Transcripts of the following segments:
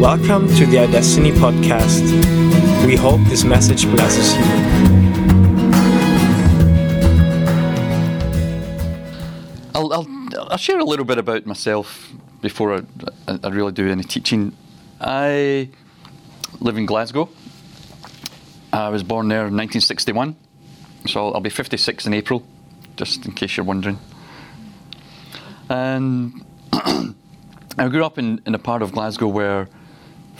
Welcome to the Destiny podcast. We hope this message blesses you. I'll, I'll, I'll share a little bit about myself before I, I, I really do any teaching. I live in Glasgow. I was born there in 1961, so I'll, I'll be 56 in April, just in case you're wondering. And I grew up in, in a part of Glasgow where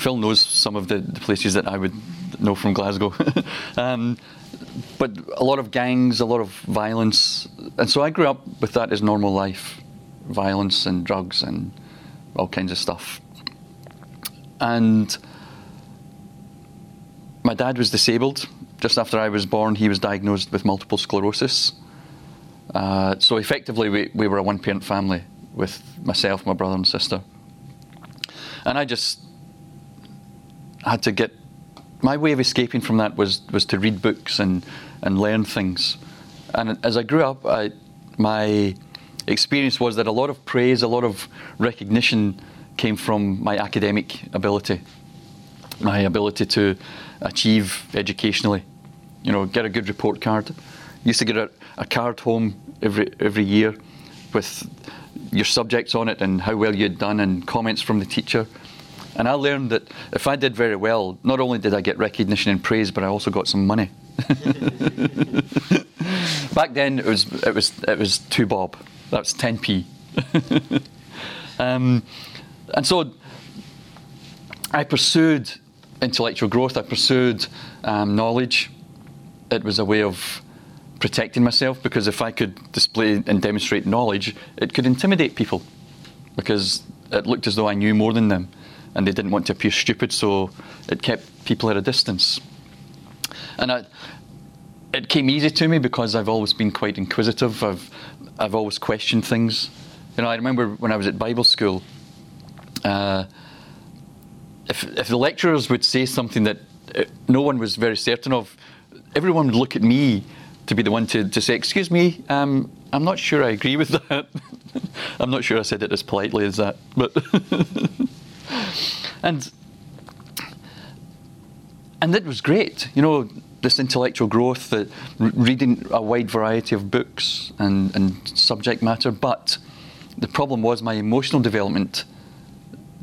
Phil knows some of the, the places that I would know from Glasgow. um, but a lot of gangs, a lot of violence. And so I grew up with that as normal life violence and drugs and all kinds of stuff. And my dad was disabled. Just after I was born, he was diagnosed with multiple sclerosis. Uh, so effectively, we, we were a one parent family with myself, my brother, and sister. And I just had to get my way of escaping from that was was to read books and and learn things. And as I grew up, I, my experience was that a lot of praise, a lot of recognition came from my academic ability, my ability to achieve educationally. You know, get a good report card. Used to get a, a card home every every year with your subjects on it and how well you'd done and comments from the teacher. And I learned that if I did very well, not only did I get recognition and praise, but I also got some money. Back then, it was it was it was two bob. That's ten p. um, and so, I pursued intellectual growth. I pursued um, knowledge. It was a way of protecting myself because if I could display and demonstrate knowledge, it could intimidate people because it looked as though I knew more than them and they didn't want to appear stupid, so it kept people at a distance. And I, it came easy to me because I've always been quite inquisitive. I've, I've always questioned things. You know, I remember when I was at Bible school, uh, if, if the lecturers would say something that uh, no one was very certain of, everyone would look at me to be the one to, to say, Excuse me, um, I'm not sure I agree with that. I'm not sure I said it as politely as that, but. and and it was great, you know, this intellectual growth, that reading a wide variety of books and, and subject matter. But the problem was my emotional development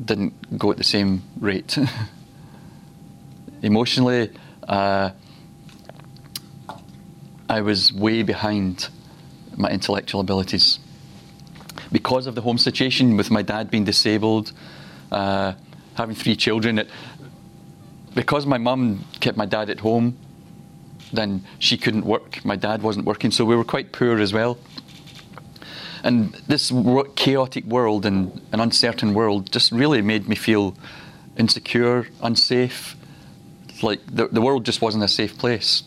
didn't go at the same rate. Emotionally, uh, I was way behind my intellectual abilities because of the home situation with my dad being disabled uh, having three children, it, because my mum kept my dad at home, then she couldn't work. My dad wasn't working, so we were quite poor as well. And this chaotic world and an uncertain world just really made me feel insecure, unsafe. Like the, the world just wasn't a safe place.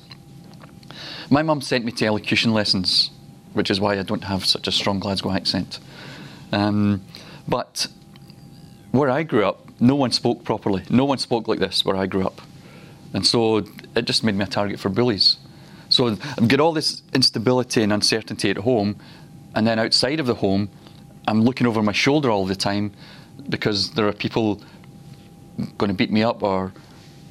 My mum sent me to elocution lessons, which is why I don't have such a strong Glasgow accent. Um, but where I grew up, no one spoke properly. No one spoke like this where I grew up. And so it just made me a target for bullies. So I've got all this instability and uncertainty at home, and then outside of the home, I'm looking over my shoulder all the time because there are people going to beat me up or,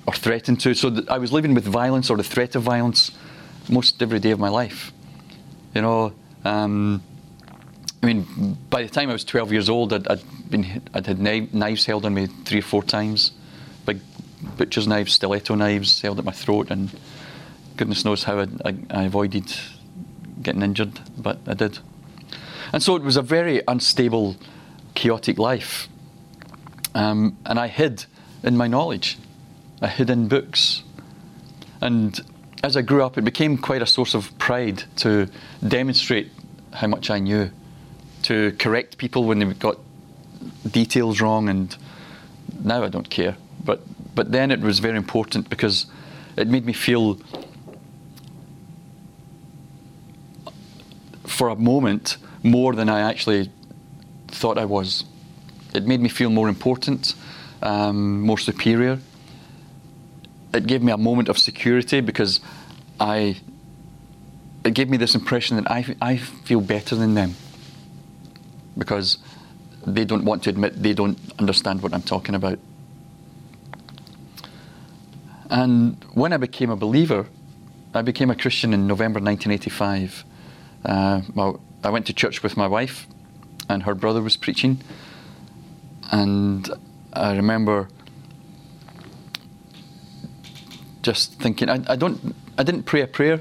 or threaten to. So I was living with violence or the threat of violence most every day of my life. You know, um, I mean, by the time I was 12 years old, I'd, I'd been I'd had knives held on me three or four times, big butcher's knives, stiletto knives held at my throat, and goodness knows how I, I, I avoided getting injured, but I did. And so it was a very unstable, chaotic life. Um, and I hid in my knowledge. I hid in books. And as I grew up, it became quite a source of pride to demonstrate how much I knew to correct people when they got details wrong, and now I don't care. But but then it was very important because it made me feel for a moment more than I actually thought I was. It made me feel more important, um, more superior. It gave me a moment of security because I. It gave me this impression that I, I feel better than them because they don't want to admit they don't understand what I'm talking about. And when I became a believer, I became a Christian in November 1985. Uh, well, I went to church with my wife, and her brother was preaching. And I remember just thinking, I, I don't, I didn't pray a prayer.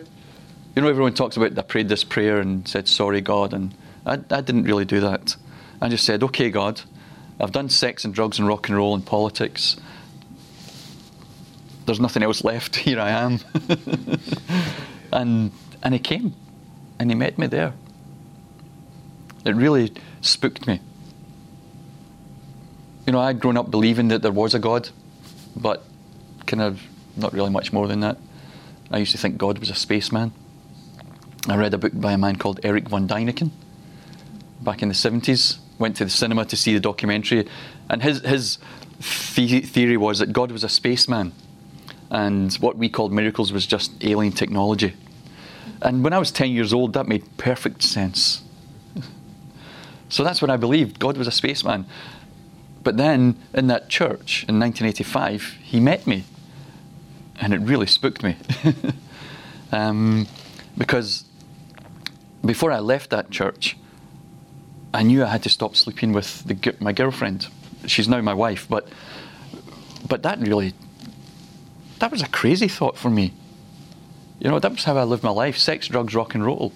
You know, everyone talks about I prayed this prayer and said, "Sorry, God," and I, I didn't really do that. I just said, "Okay, God, I've done sex and drugs and rock and roll and politics. There's nothing else left. Here I am." and and He came, and He met me there. It really spooked me. You know, I'd grown up believing that there was a God, but kind of not really much more than that. I used to think God was a spaceman. I read a book by a man called Eric von Däniken back in the 70s. Went to the cinema to see the documentary, and his, his the- theory was that God was a spaceman, and what we called miracles was just alien technology. And when I was 10 years old, that made perfect sense. So that's what I believed God was a spaceman. But then in that church in 1985, he met me and it really spooked me. um, because before I left that church, I knew I had to stop sleeping with the, my girlfriend. She's now my wife, but but that really that was a crazy thought for me. You know, that was how I lived my life: sex, drugs, rock and roll.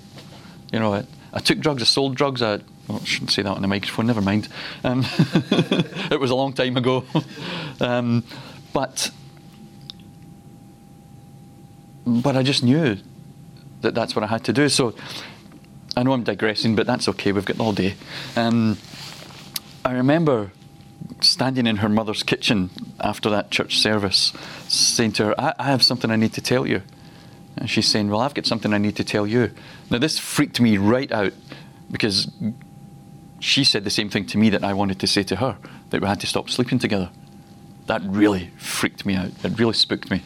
You know, I, I took drugs, I sold drugs. I, well, I shouldn't say that on the microphone. Never mind. Um, it was a long time ago, um, but but I just knew that that's what I had to do. So I know I'm digressing, but that's okay. We've got all day. Um, I remember standing in her mother's kitchen after that church service, saying to her, I, I have something I need to tell you. And she's saying, Well, I've got something I need to tell you. Now, this freaked me right out because she said the same thing to me that I wanted to say to her that we had to stop sleeping together. That really freaked me out. It really spooked me.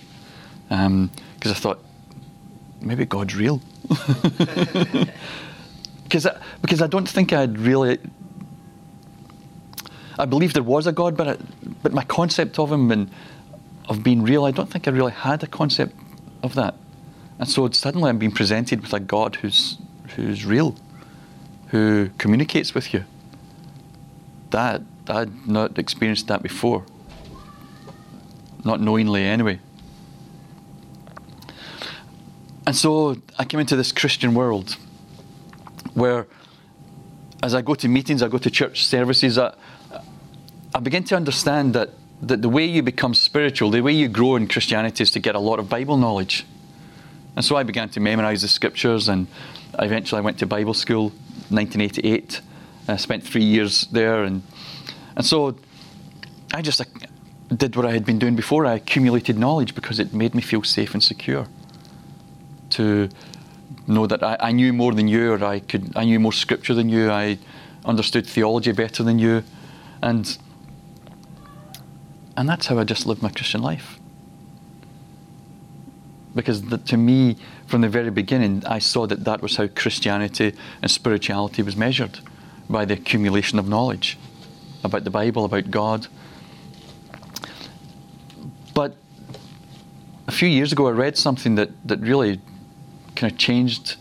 Because um, I thought, maybe God's real. because, I, because I don't think I'd really. I believe there was a God, but, I, but my concept of Him and of being real, I don't think I really had a concept of that. And so suddenly I'm being presented with a God who's, who's real, who communicates with you. That, I'd not experienced that before. Not knowingly, anyway. And so I came into this Christian world where, as I go to meetings, I go to church services, I, I begin to understand that, that the way you become spiritual, the way you grow in Christianity is to get a lot of Bible knowledge. And so I began to memorize the scriptures, and eventually I went to Bible school, 1988. I spent three years there, and and so I just did what I had been doing before. I accumulated knowledge because it made me feel safe and secure. To know that I, I knew more than you, or I could I knew more scripture than you. I understood theology better than you, and and that's how I just lived my Christian life because the, to me, from the very beginning, I saw that that was how Christianity and spirituality was measured by the accumulation of knowledge about the Bible, about God. But a few years ago, I read something that, that really kind of changed,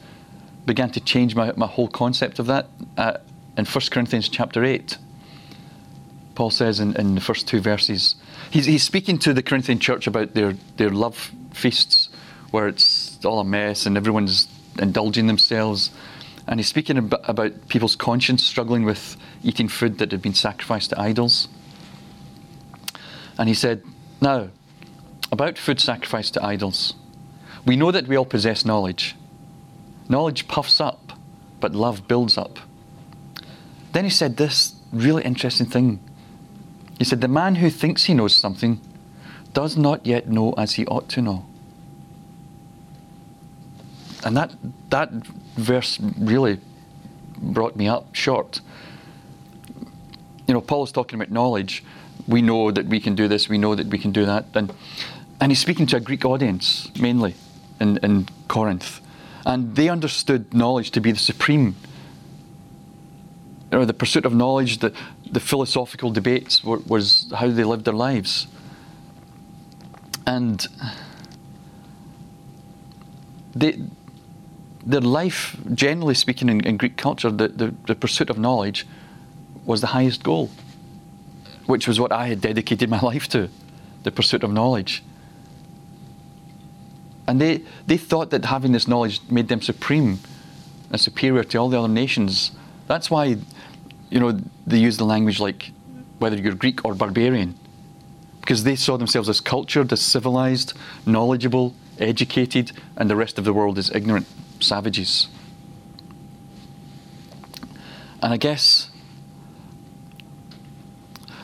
began to change my, my whole concept of that. Uh, in 1 Corinthians chapter 8, Paul says in, in the first two verses, he's, he's speaking to the Corinthian church about their, their love feasts where it's all a mess and everyone's indulging themselves. And he's speaking ab- about people's conscience struggling with eating food that had been sacrificed to idols. And he said, Now, about food sacrificed to idols, we know that we all possess knowledge. Knowledge puffs up, but love builds up. Then he said this really interesting thing. He said, The man who thinks he knows something does not yet know as he ought to know. And that, that verse really brought me up short. You know, Paul is talking about knowledge. We know that we can do this, we know that we can do that. And, and he's speaking to a Greek audience mainly in, in Corinth. And they understood knowledge to be the supreme. Know, the pursuit of knowledge, the, the philosophical debates were, was how they lived their lives. And they, their life, generally speaking, in, in Greek culture, the, the, the pursuit of knowledge was the highest goal, which was what I had dedicated my life to the pursuit of knowledge. And they, they thought that having this knowledge made them supreme and superior to all the other nations. That's why, you know, they use the language like whether you're Greek or barbarian, because they saw themselves as cultured, as civilized, knowledgeable, educated, and the rest of the world as ignorant savages. And I guess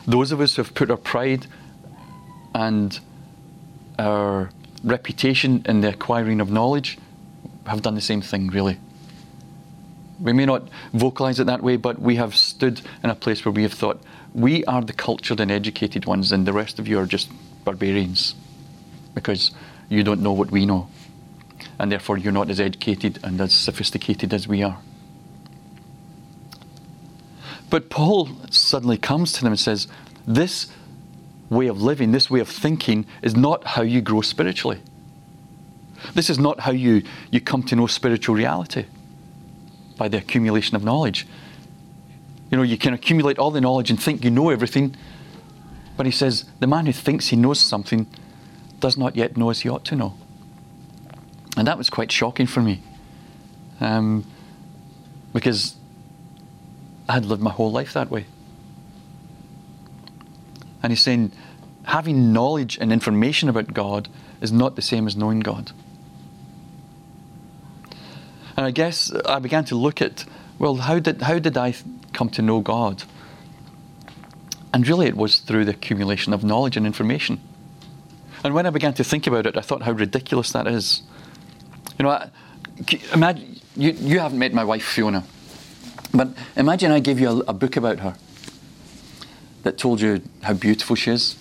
those of us who have put our pride and our reputation in the acquiring of knowledge have done the same thing, really. We may not vocalize it that way, but we have stood in a place where we have thought, we are the cultured and educated ones, and the rest of you are just barbarians because you don't know what we know. And therefore, you're not as educated and as sophisticated as we are. But Paul suddenly comes to them and says, This way of living, this way of thinking, is not how you grow spiritually. This is not how you, you come to know spiritual reality by the accumulation of knowledge. You know, you can accumulate all the knowledge and think you know everything, but he says the man who thinks he knows something does not yet know as he ought to know. And that was quite shocking for me. Um, because I had lived my whole life that way. And he's saying having knowledge and information about God is not the same as knowing God. And I guess I began to look at, well, how did, how did I come to know God? And really, it was through the accumulation of knowledge and information. And when I began to think about it, I thought how ridiculous that is. You know, I, imagine you, you haven't met my wife Fiona, but imagine I gave you a, a book about her that told you how beautiful she is.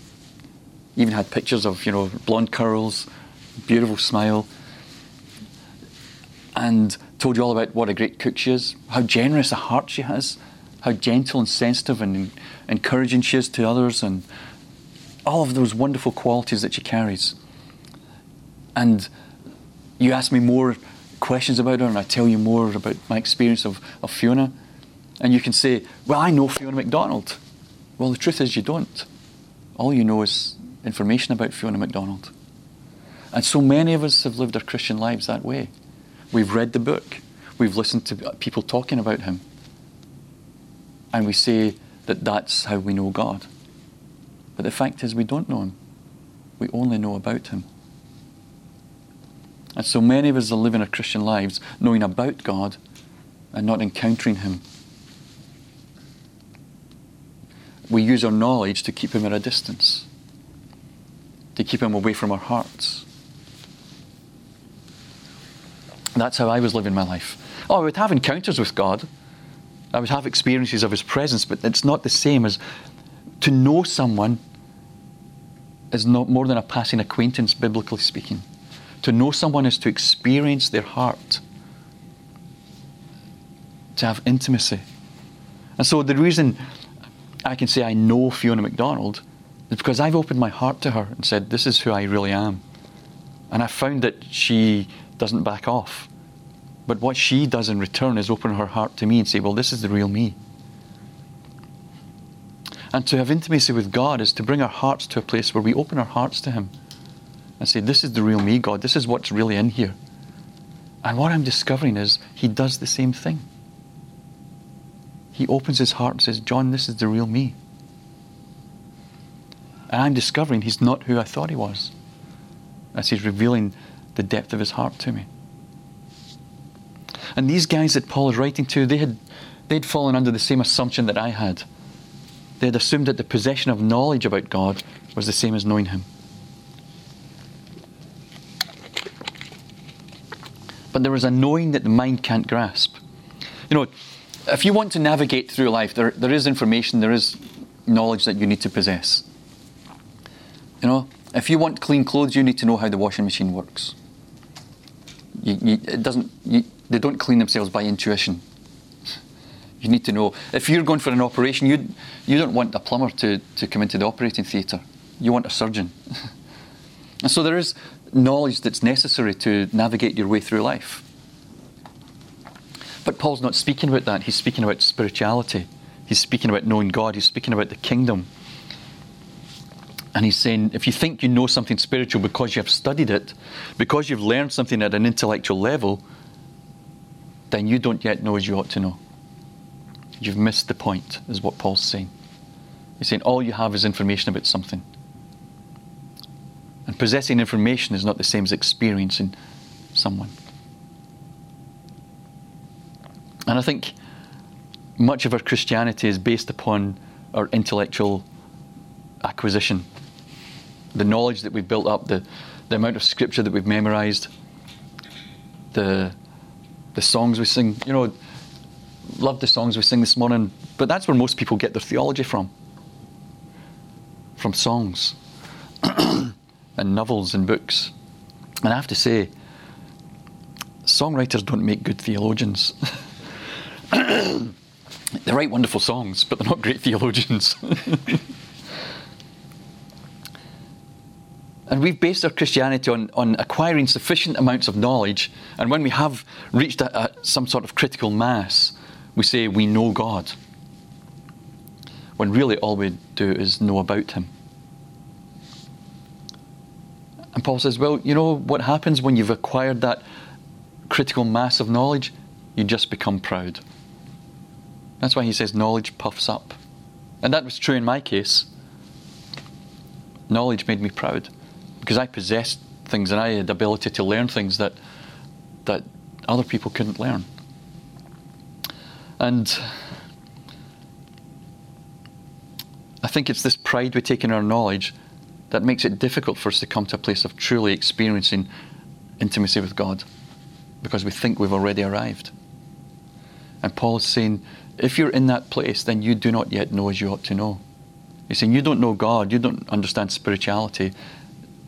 Even had pictures of you know blonde curls, beautiful smile, and told you all about what a great cook she is, how generous a heart she has, how gentle and sensitive and encouraging she is to others, and all of those wonderful qualities that she carries. And you ask me more questions about her, and I tell you more about my experience of, of Fiona. And you can say, Well, I know Fiona MacDonald. Well, the truth is, you don't. All you know is information about Fiona MacDonald. And so many of us have lived our Christian lives that way. We've read the book, we've listened to people talking about him, and we say that that's how we know God. But the fact is, we don't know him, we only know about him. And so many of us are living our Christian lives knowing about God and not encountering him. We use our knowledge to keep him at a distance, to keep him away from our hearts. That's how I was living my life. Oh, I would have encounters with God. I would have experiences of His presence, but it's not the same as to know someone is not more than a passing acquaintance, biblically speaking. To know someone is to experience their heart, to have intimacy. And so the reason I can say I know Fiona MacDonald is because I've opened my heart to her and said, This is who I really am. And I found that she doesn't back off. But what she does in return is open her heart to me and say, Well, this is the real me. And to have intimacy with God is to bring our hearts to a place where we open our hearts to Him and say, This is the real me, God. This is what's really in here. And what I'm discovering is He does the same thing. He opens His heart and says, John, this is the real me. And I'm discovering He's not who I thought He was as He's revealing the depth of his heart to me. And these guys that Paul is writing to, they had they'd fallen under the same assumption that I had. They had assumed that the possession of knowledge about God was the same as knowing him. But there is a knowing that the mind can't grasp. You know, if you want to navigate through life, there, there is information, there is knowledge that you need to possess. You know, if you want clean clothes, you need to know how the washing machine works. You, you, it doesn't. You, they don't clean themselves by intuition. You need to know. If you're going for an operation, you you don't want a plumber to, to come into the operating theatre. You want a surgeon. And so there is knowledge that's necessary to navigate your way through life. But Paul's not speaking about that. He's speaking about spirituality. He's speaking about knowing God. He's speaking about the kingdom. And he's saying if you think you know something spiritual because you have studied it, because you've learned something at an intellectual level, then you don't yet know as you ought to know. You've missed the point, is what Paul's saying. He's saying all you have is information about something. And possessing information is not the same as experiencing someone. And I think much of our Christianity is based upon our intellectual acquisition. The knowledge that we've built up, the, the amount of scripture that we've memorized, the, the songs we sing. You know, love the songs we sing this morning, but that's where most people get their theology from. From songs and novels and books. And I have to say, songwriters don't make good theologians. they write wonderful songs, but they're not great theologians. and we've based our Christianity on, on acquiring sufficient amounts of knowledge, and when we have reached a, a, some sort of critical mass, we say we know God. When really all we do is know about Him. And Paul says, well, you know what happens when you've acquired that critical mass of knowledge? You just become proud. That's why he says knowledge puffs up. And that was true in my case. Knowledge made me proud because I possessed things and I had the ability to learn things that that other people couldn't learn. And I think it's this pride we take in our knowledge that makes it difficult for us to come to a place of truly experiencing intimacy with God because we think we've already arrived. And Paul is saying, if you're in that place, then you do not yet know as you ought to know. He's saying you don't know God, you don't understand spirituality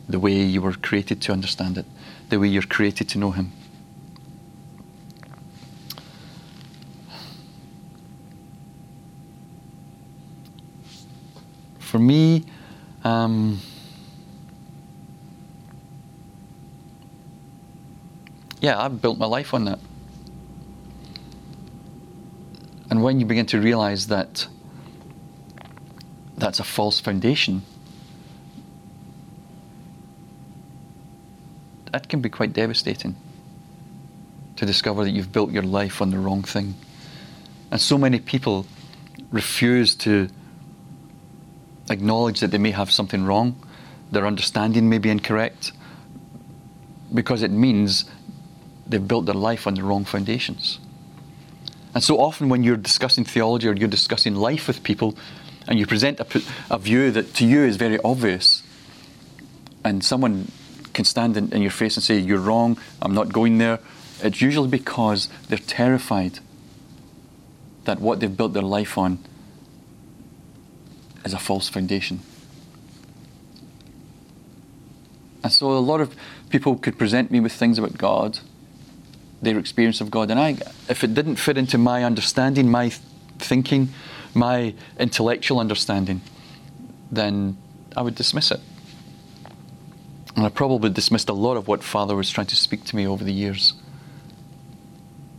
the way you were created to understand it, the way you're created to know Him. For me, um, yeah, I've built my life on that. And when you begin to realize that that's a false foundation, that can be quite devastating to discover that you've built your life on the wrong thing. And so many people refuse to acknowledge that they may have something wrong, their understanding may be incorrect, because it means they've built their life on the wrong foundations. And so often, when you're discussing theology or you're discussing life with people, and you present a, a view that to you is very obvious, and someone can stand in, in your face and say, You're wrong, I'm not going there, it's usually because they're terrified that what they've built their life on is a false foundation. And so a lot of people could present me with things about God their experience of God. And I, if it didn't fit into my understanding, my thinking, my intellectual understanding, then I would dismiss it. And I probably dismissed a lot of what Father was trying to speak to me over the years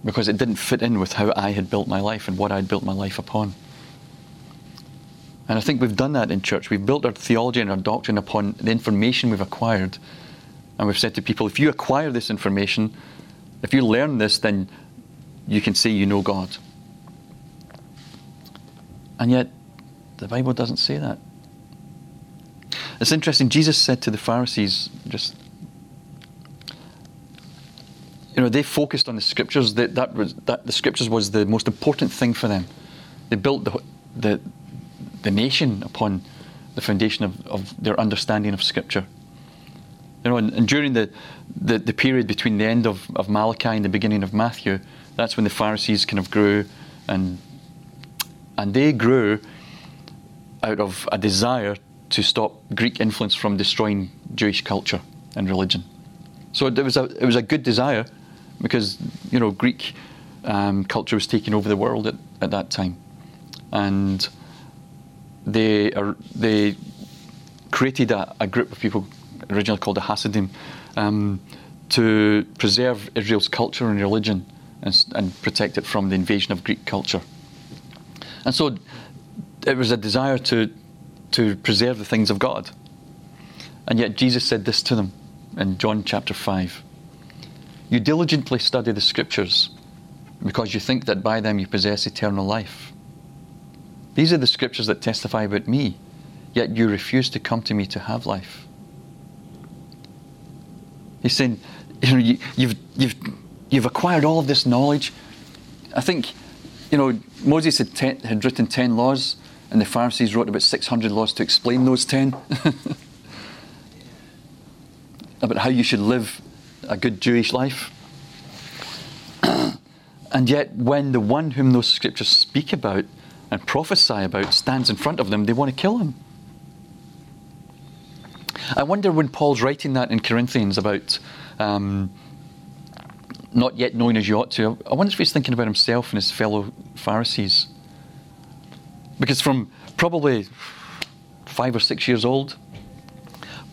because it didn't fit in with how I had built my life and what I'd built my life upon. And I think we've done that in church. We've built our theology and our doctrine upon the information we've acquired. And we've said to people, if you acquire this information, if you learn this, then you can say you know God. And yet, the Bible doesn't say that. It's interesting. Jesus said to the Pharisees, just you know, they focused on the scriptures. That, that was that the scriptures was the most important thing for them. They built the the, the nation upon the foundation of, of their understanding of scripture. You know, and, and during the, the, the, period between the end of, of Malachi and the beginning of Matthew, that's when the Pharisees kind of grew and and they grew out of a desire to stop Greek influence from destroying Jewish culture and religion. So it was a it was a good desire because you know Greek um, culture was taking over the world at, at that time, and they are they created a, a group of people originally called the Hasidim, um, to preserve Israel's culture and religion and, and protect it from the invasion of Greek culture. And so it was a desire to, to preserve the things of God. And yet Jesus said this to them in John chapter 5 You diligently study the scriptures because you think that by them you possess eternal life. These are the scriptures that testify about me, yet you refuse to come to me to have life. He's saying, you know, you, you've, you've, you've acquired all of this knowledge. I think, you know, Moses had, ten, had written 10 laws, and the Pharisees wrote about 600 laws to explain those 10. about how you should live a good Jewish life. and yet, when the one whom those scriptures speak about and prophesy about stands in front of them, they want to kill him. I wonder when Paul's writing that in Corinthians about um, not yet knowing as you ought to, I wonder if he's thinking about himself and his fellow Pharisees. Because from probably five or six years old,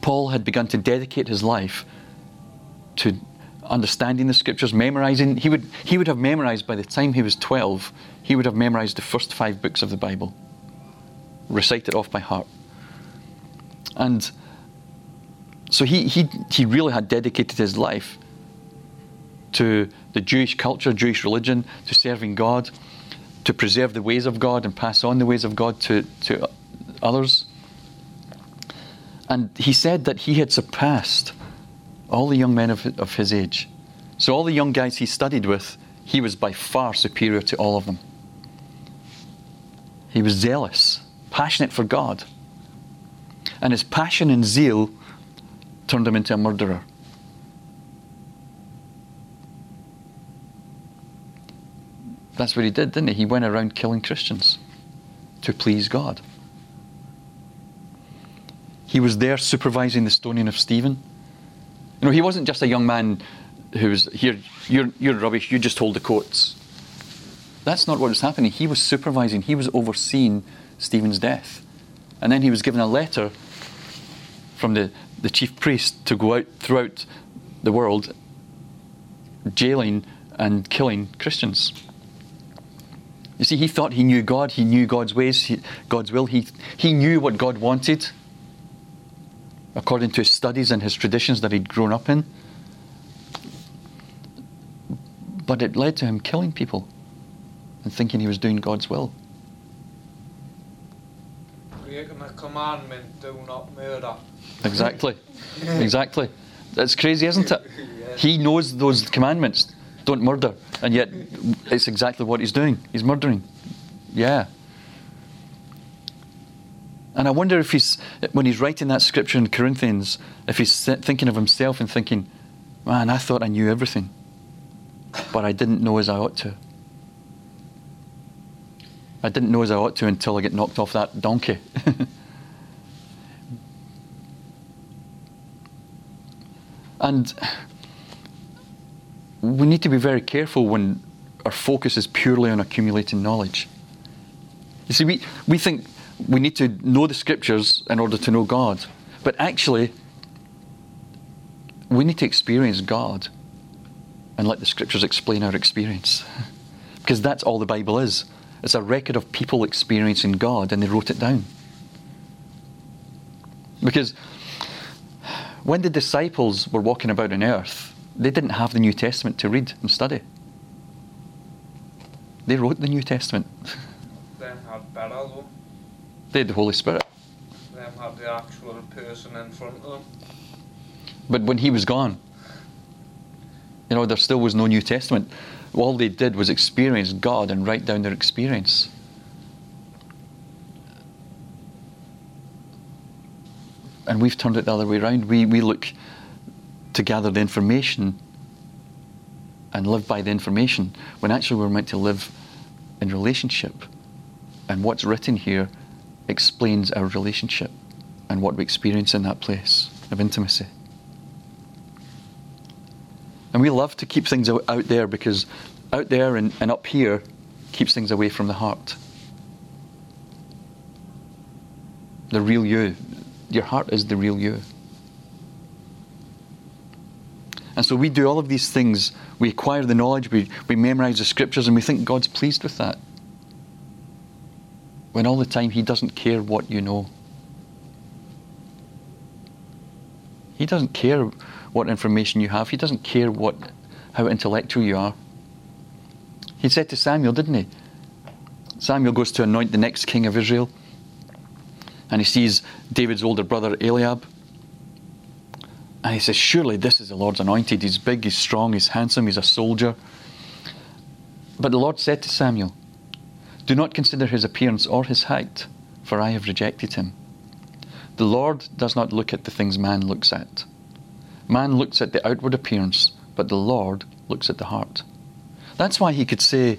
Paul had begun to dedicate his life to understanding the scriptures, memorizing. He would, he would have memorized by the time he was 12, he would have memorized the first five books of the Bible, recited off by heart. And so he, he, he really had dedicated his life to the Jewish culture, Jewish religion, to serving God, to preserve the ways of God and pass on the ways of God to, to others. And he said that he had surpassed all the young men of, of his age. So, all the young guys he studied with, he was by far superior to all of them. He was zealous, passionate for God. And his passion and zeal turned him into a murderer. That's what he did, didn't he? He went around killing Christians to please God. He was there supervising the stoning of Stephen. You know, he wasn't just a young man who was here, you're, you're rubbish, you just hold the courts. That's not what was happening. He was supervising, he was overseeing Stephen's death. And then he was given a letter from the, the chief priest to go out throughout the world jailing and killing Christians. You see, he thought he knew God, he knew God's ways, he, God's will, he, he knew what God wanted according to his studies and his traditions that he'd grown up in. But it led to him killing people and thinking he was doing God's will. Breaking the commandment, do not murder. Exactly. exactly. That's crazy, isn't it? Yeah. He knows those commandments don't murder, and yet it's exactly what he's doing. He's murdering. Yeah. And I wonder if he's, when he's writing that scripture in Corinthians, if he's thinking of himself and thinking, man, I thought I knew everything, but I didn't know as I ought to. I didn't know as I ought to until I get knocked off that donkey. and we need to be very careful when our focus is purely on accumulating knowledge. You see, we, we think we need to know the scriptures in order to know God. But actually, we need to experience God and let the scriptures explain our experience. because that's all the Bible is. It's a record of people experiencing God and they wrote it down. Because when the disciples were walking about on earth, they didn't have the New Testament to read and study. They wrote the New Testament. Them had better though. They had the Holy Spirit. Them had the actual person in front of them. But when he was gone, you know, there still was no New Testament. All they did was experience God and write down their experience. And we've turned it the other way around. We, we look to gather the information and live by the information when actually we're meant to live in relationship. And what's written here explains our relationship and what we experience in that place of intimacy. And we love to keep things out, there because out there and, and up here keeps things away from the heart. The real you. Your heart is the real you. And so we do all of these things. We acquire the knowledge, we, we memorize the scriptures, and we think God's pleased with that. When all the time He doesn't care what you know. He doesn't care what information you have. He doesn't care what, how intellectual you are. He said to Samuel, didn't he? Samuel goes to anoint the next king of Israel, and he sees David's older brother Eliab. And he says, Surely this is the Lord's anointed. He's big, he's strong, he's handsome, he's a soldier. But the Lord said to Samuel, Do not consider his appearance or his height, for I have rejected him. The Lord does not look at the things man looks at. Man looks at the outward appearance, but the Lord looks at the heart. That's why he could say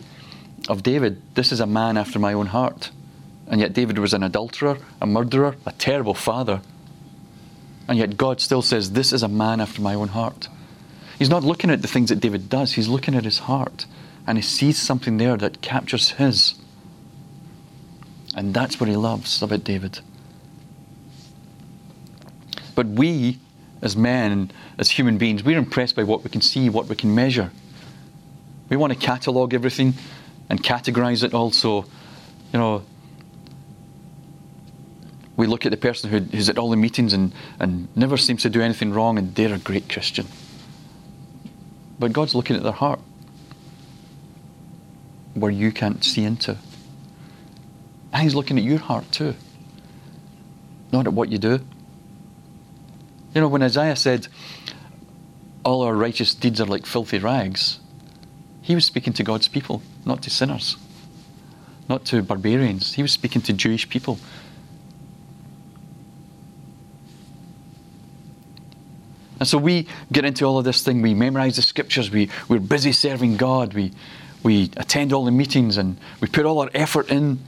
of David, This is a man after my own heart. And yet David was an adulterer, a murderer, a terrible father. And yet God still says, This is a man after my own heart. He's not looking at the things that David does, he's looking at his heart. And he sees something there that captures his. And that's what he loves about David. But we, as men, as human beings, we're impressed by what we can see, what we can measure. We want to catalogue everything and categorize it also. You know, we look at the person who, who's at all the meetings and, and never seems to do anything wrong, and they're a great Christian. But God's looking at their heart where you can't see into. And He's looking at your heart too, not at what you do. You know, when Isaiah said, All our righteous deeds are like filthy rags, he was speaking to God's people, not to sinners, not to barbarians. He was speaking to Jewish people And so we get into all of this thing. We memorize the scriptures. We, we're busy serving God. We, we attend all the meetings and we put all our effort in.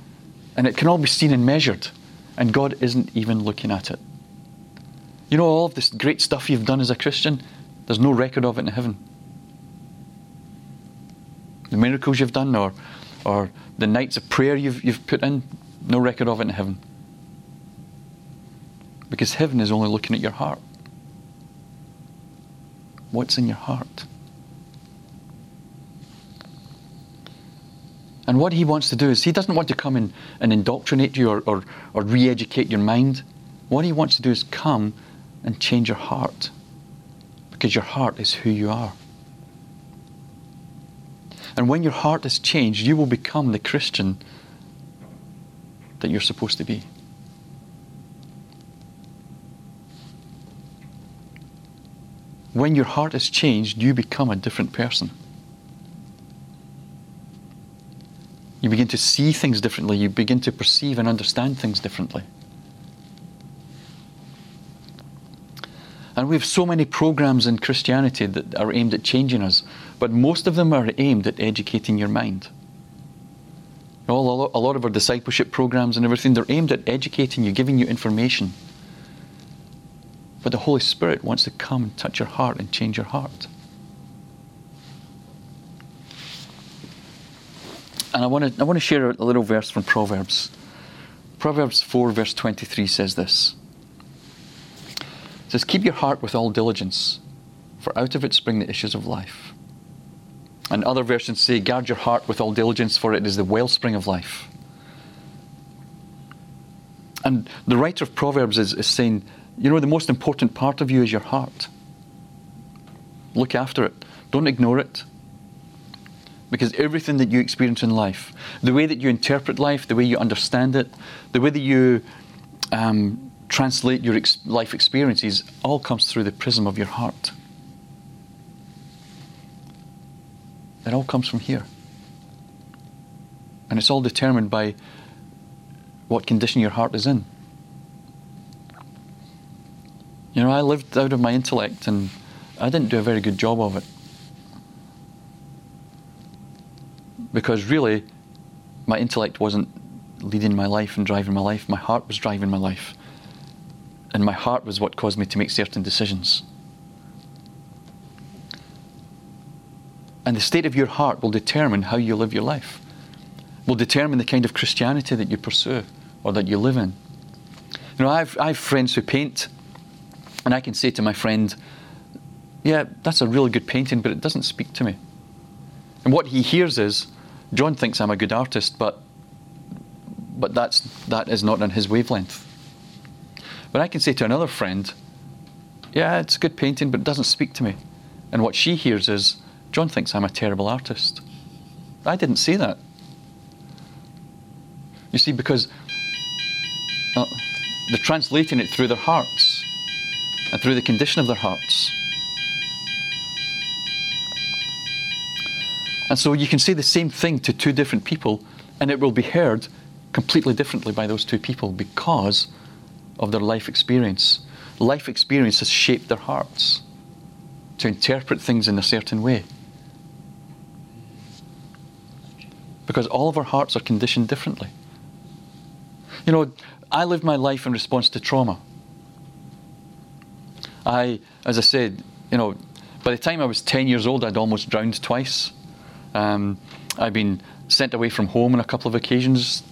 And it can all be seen and measured. And God isn't even looking at it. You know, all of this great stuff you've done as a Christian, there's no record of it in heaven. The miracles you've done or, or the nights of prayer you've, you've put in, no record of it in heaven. Because heaven is only looking at your heart what's in your heart. And what he wants to do is he doesn't want to come in and indoctrinate you or, or, or re educate your mind. What he wants to do is come and change your heart because your heart is who you are. And when your heart is changed, you will become the Christian that you're supposed to be. When your heart is changed, you become a different person. You begin to see things differently. You begin to perceive and understand things differently. And we have so many programs in Christianity that are aimed at changing us, but most of them are aimed at educating your mind. All, a lot of our discipleship programs and everything, they're aimed at educating you, giving you information. But the Holy Spirit wants to come and touch your heart and change your heart. And I want to, I want to share a little verse from Proverbs. Proverbs 4, verse 23 says this. It says, Keep your heart with all diligence, for out of it spring the issues of life. And other versions say, Guard your heart with all diligence, for it is the wellspring of life. And the writer of Proverbs is, is saying, you know, the most important part of you is your heart. Look after it, don't ignore it. Because everything that you experience in life, the way that you interpret life, the way you understand it, the way that you um, translate your ex- life experiences, all comes through the prism of your heart. It all comes from here. And it's all determined by what condition your heart is in. You know, I lived out of my intellect and I didn't do a very good job of it. Because really, my intellect wasn't leading my life and driving my life, my heart was driving my life. And my heart was what caused me to make certain decisions. And the state of your heart will determine how you live your life, will determine the kind of Christianity that you pursue or that you live in. You know, I've, I have friends who paint and I can say to my friend, yeah, that's a really good painting, but it doesn't speak to me. And what he hears is, John thinks I'm a good artist, but but that's that is not on his wavelength. But I can say to another friend, yeah, it's a good painting, but it doesn't speak to me. And what she hears is, John thinks I'm a terrible artist. I didn't say that. You see, because uh, they're translating it through their hearts and through the condition of their hearts. And so you can say the same thing to two different people, and it will be heard completely differently by those two people because of their life experience. Life experience has shaped their hearts to interpret things in a certain way. Because all of our hearts are conditioned differently. You know, I lived my life in response to trauma. I, as I said, you know, by the time I was 10 years old, I'd almost drowned twice. Um, I'd been sent away from home on a couple of occasions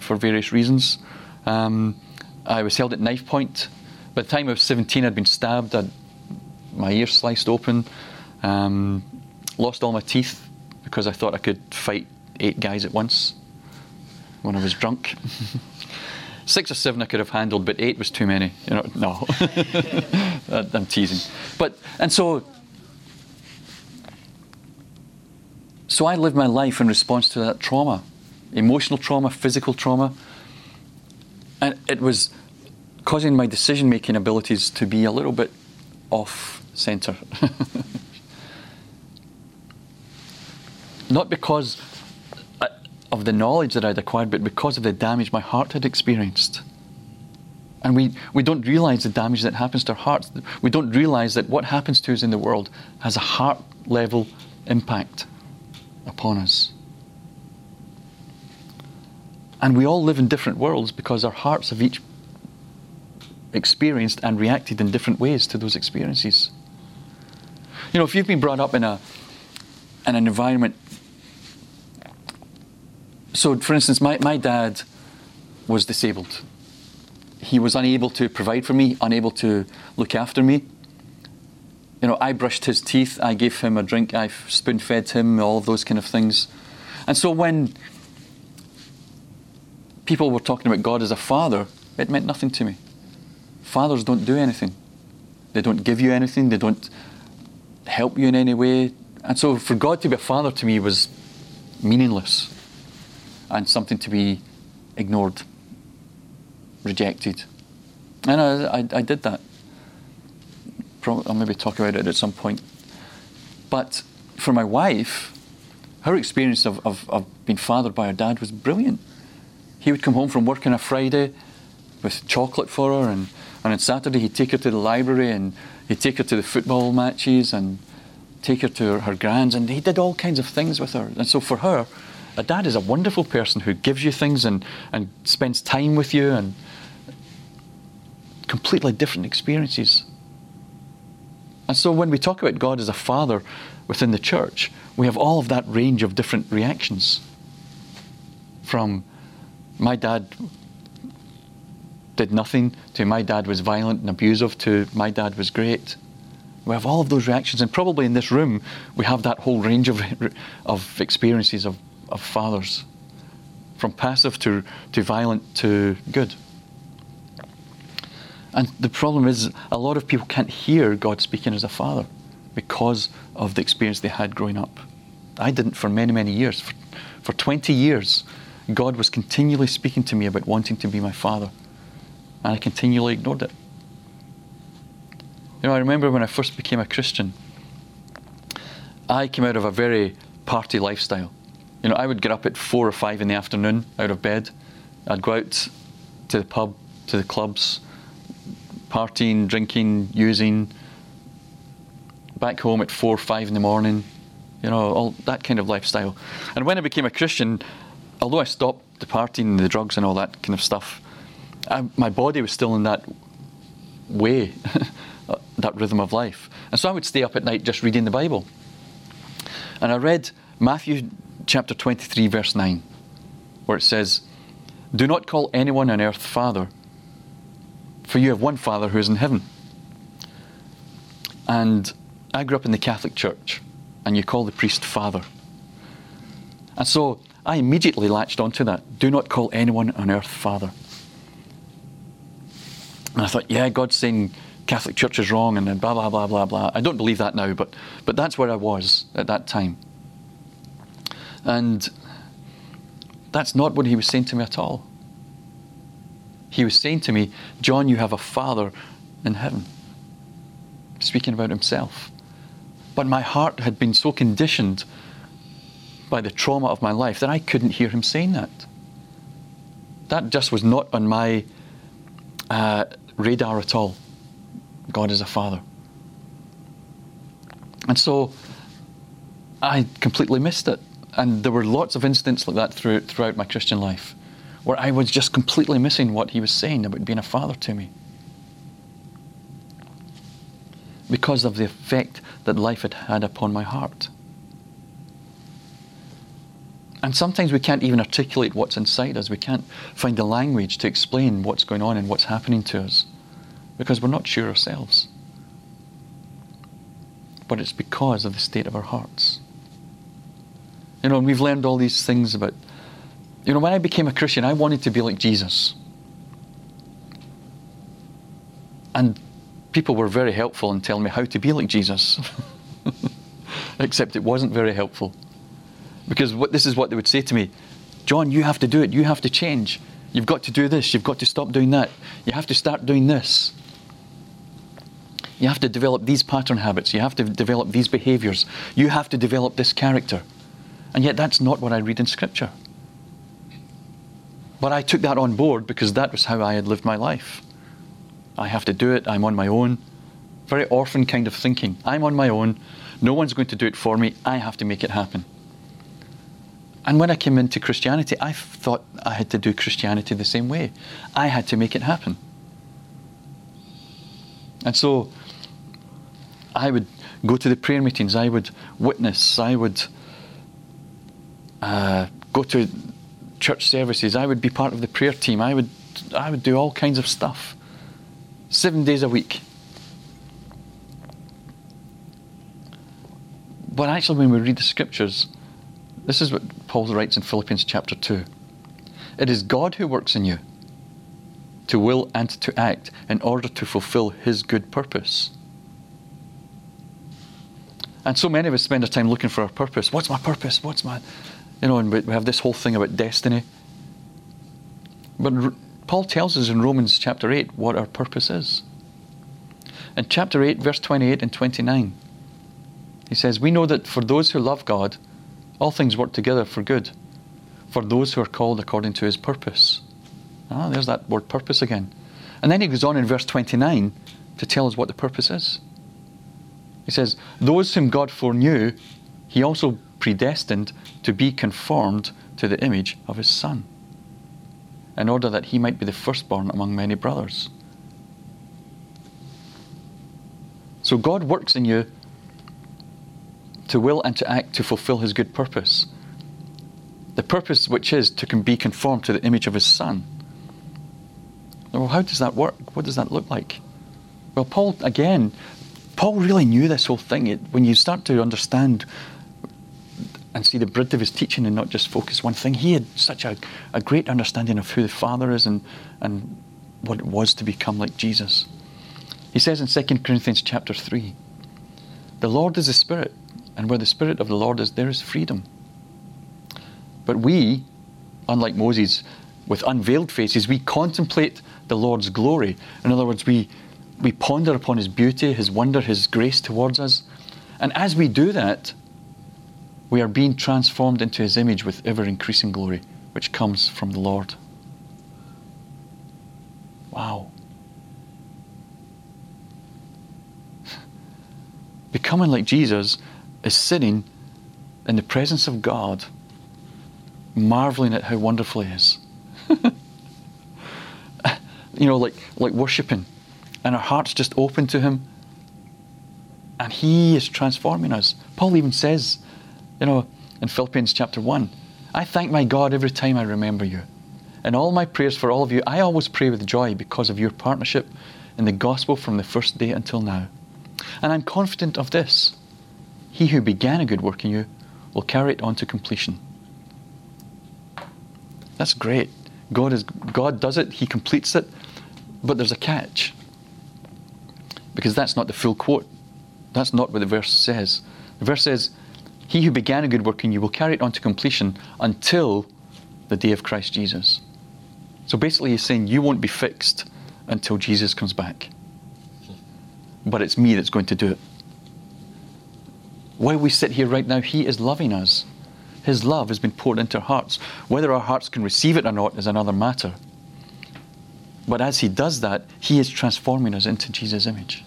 for various reasons. Um, I was held at knife point. By the time I was 17, I'd been stabbed. I'd my ear sliced open. Um, lost all my teeth because I thought I could fight eight guys at once when I was drunk. Six or seven I could have handled, but eight was too many. You know, no. I'm teasing. But and so so I lived my life in response to that trauma, emotional trauma, physical trauma, and it was causing my decision-making abilities to be a little bit off center. Not because of the knowledge that I'd acquired, but because of the damage my heart had experienced. And we, we don't realize the damage that happens to our hearts. We don't realize that what happens to us in the world has a heart level impact upon us. And we all live in different worlds because our hearts have each experienced and reacted in different ways to those experiences. You know, if you've been brought up in a in an environment so for instance, my, my dad was disabled. He was unable to provide for me, unable to look after me. You know, I brushed his teeth, I gave him a drink, I spoon fed him, all those kind of things. And so when people were talking about God as a father, it meant nothing to me. Fathers don't do anything. They don't give you anything, they don't help you in any way. And so for God to be a father to me was meaningless and something to be ignored, rejected. And I, I, I did that. I'll maybe talk about it at some point. But for my wife, her experience of, of, of being fathered by her dad was brilliant. He would come home from work on a Friday with chocolate for her, and, and on Saturday he'd take her to the library and he'd take her to the football matches and take her to her, her grands, and he did all kinds of things with her. And so for her, a dad is a wonderful person who gives you things and, and spends time with you and completely different experiences. And so when we talk about God as a father within the church, we have all of that range of different reactions. From my dad did nothing to my dad was violent and abusive to my dad was great. We have all of those reactions, and probably in this room we have that whole range of, of experiences of of fathers, from passive to, to violent to good. And the problem is, a lot of people can't hear God speaking as a father because of the experience they had growing up. I didn't for many, many years. For, for 20 years, God was continually speaking to me about wanting to be my father, and I continually ignored it. You know, I remember when I first became a Christian, I came out of a very party lifestyle. You know, I would get up at four or five in the afternoon out of bed. I'd go out to the pub, to the clubs, partying, drinking, using. Back home at four or five in the morning. You know, all that kind of lifestyle. And when I became a Christian, although I stopped the partying, the drugs, and all that kind of stuff, I, my body was still in that way, uh, that rhythm of life. And so I would stay up at night just reading the Bible. And I read Matthew chapter 23, verse 9, where it says, Do not call anyone on earth Father, for you have one Father who is in heaven. And I grew up in the Catholic Church, and you call the priest father. And so I immediately latched onto that. Do not call anyone on earth father. And I thought, yeah, God's saying Catholic Church is wrong and then blah, blah, blah, blah, blah. I don't believe that now, but, but that's where I was at that time. And that's not what he was saying to me at all. He was saying to me, John, you have a father in heaven. Speaking about himself. But my heart had been so conditioned by the trauma of my life that I couldn't hear him saying that. That just was not on my uh, radar at all. God is a father. And so I completely missed it. And there were lots of incidents like that through, throughout my Christian life where I was just completely missing what he was saying about being a father to me. Because of the effect that life had had upon my heart. And sometimes we can't even articulate what's inside us. We can't find the language to explain what's going on and what's happening to us because we're not sure ourselves. But it's because of the state of our hearts. You know, and we've learned all these things about, you know, when I became a Christian, I wanted to be like Jesus. And people were very helpful in telling me how to be like Jesus. Except it wasn't very helpful. Because what, this is what they would say to me John, you have to do it. You have to change. You've got to do this. You've got to stop doing that. You have to start doing this. You have to develop these pattern habits. You have to develop these behaviors. You have to develop this character. And yet, that's not what I read in Scripture. But I took that on board because that was how I had lived my life. I have to do it. I'm on my own. Very orphan kind of thinking. I'm on my own. No one's going to do it for me. I have to make it happen. And when I came into Christianity, I thought I had to do Christianity the same way. I had to make it happen. And so I would go to the prayer meetings, I would witness, I would uh, go to church services, I would be part of the prayer team, I would, I would do all kinds of stuff. Seven days a week. But actually, when we read the scriptures, this is what Paul writes in Philippians chapter 2. It is God who works in you to will and to act in order to fulfill his good purpose. And so many of us spend our time looking for our purpose. What's my purpose? What's my, you know, and we have this whole thing about destiny. But Paul tells us in Romans chapter 8 what our purpose is. In chapter 8, verse 28 and 29, he says, We know that for those who love God, all things work together for good, for those who are called according to his purpose. Ah, there's that word purpose again. And then he goes on in verse 29 to tell us what the purpose is. He says, Those whom God foreknew, he also predestined to be conformed to the image of his Son, in order that he might be the firstborn among many brothers. So God works in you to will and to act to fulfill his good purpose. The purpose which is to be conformed to the image of his Son. Well, how does that work? What does that look like? Well, Paul, again, Paul really knew this whole thing. It, when you start to understand and see the breadth of his teaching and not just focus one thing, he had such a, a great understanding of who the Father is and, and what it was to become like Jesus. He says in 2 Corinthians chapter 3, The Lord is the Spirit, and where the Spirit of the Lord is, there is freedom. But we, unlike Moses, with unveiled faces, we contemplate the Lord's glory. In other words, we, we ponder upon His beauty, His wonder, His grace towards us. And as we do that, we are being transformed into His image with ever increasing glory, which comes from the Lord. Wow. Becoming like Jesus is sitting in the presence of God, marveling at how wonderful He is. you know, like, like worshiping. And our hearts just open to Him. And He is transforming us. Paul even says, you know, in Philippians chapter 1, I thank my God every time I remember you. In all my prayers for all of you, I always pray with joy because of your partnership in the gospel from the first day until now. And I'm confident of this. He who began a good work in you will carry it on to completion. That's great. God, is, God does it, He completes it, but there's a catch. Because that's not the full quote. That's not what the verse says. The verse says, He who began a good work in you will carry it on to completion until the day of Christ Jesus. So basically, he's saying you won't be fixed until Jesus comes back. But it's me that's going to do it. While we sit here right now, He is loving us. His love has been poured into our hearts. Whether our hearts can receive it or not is another matter. But as He does that, He is transforming us into Jesus' image,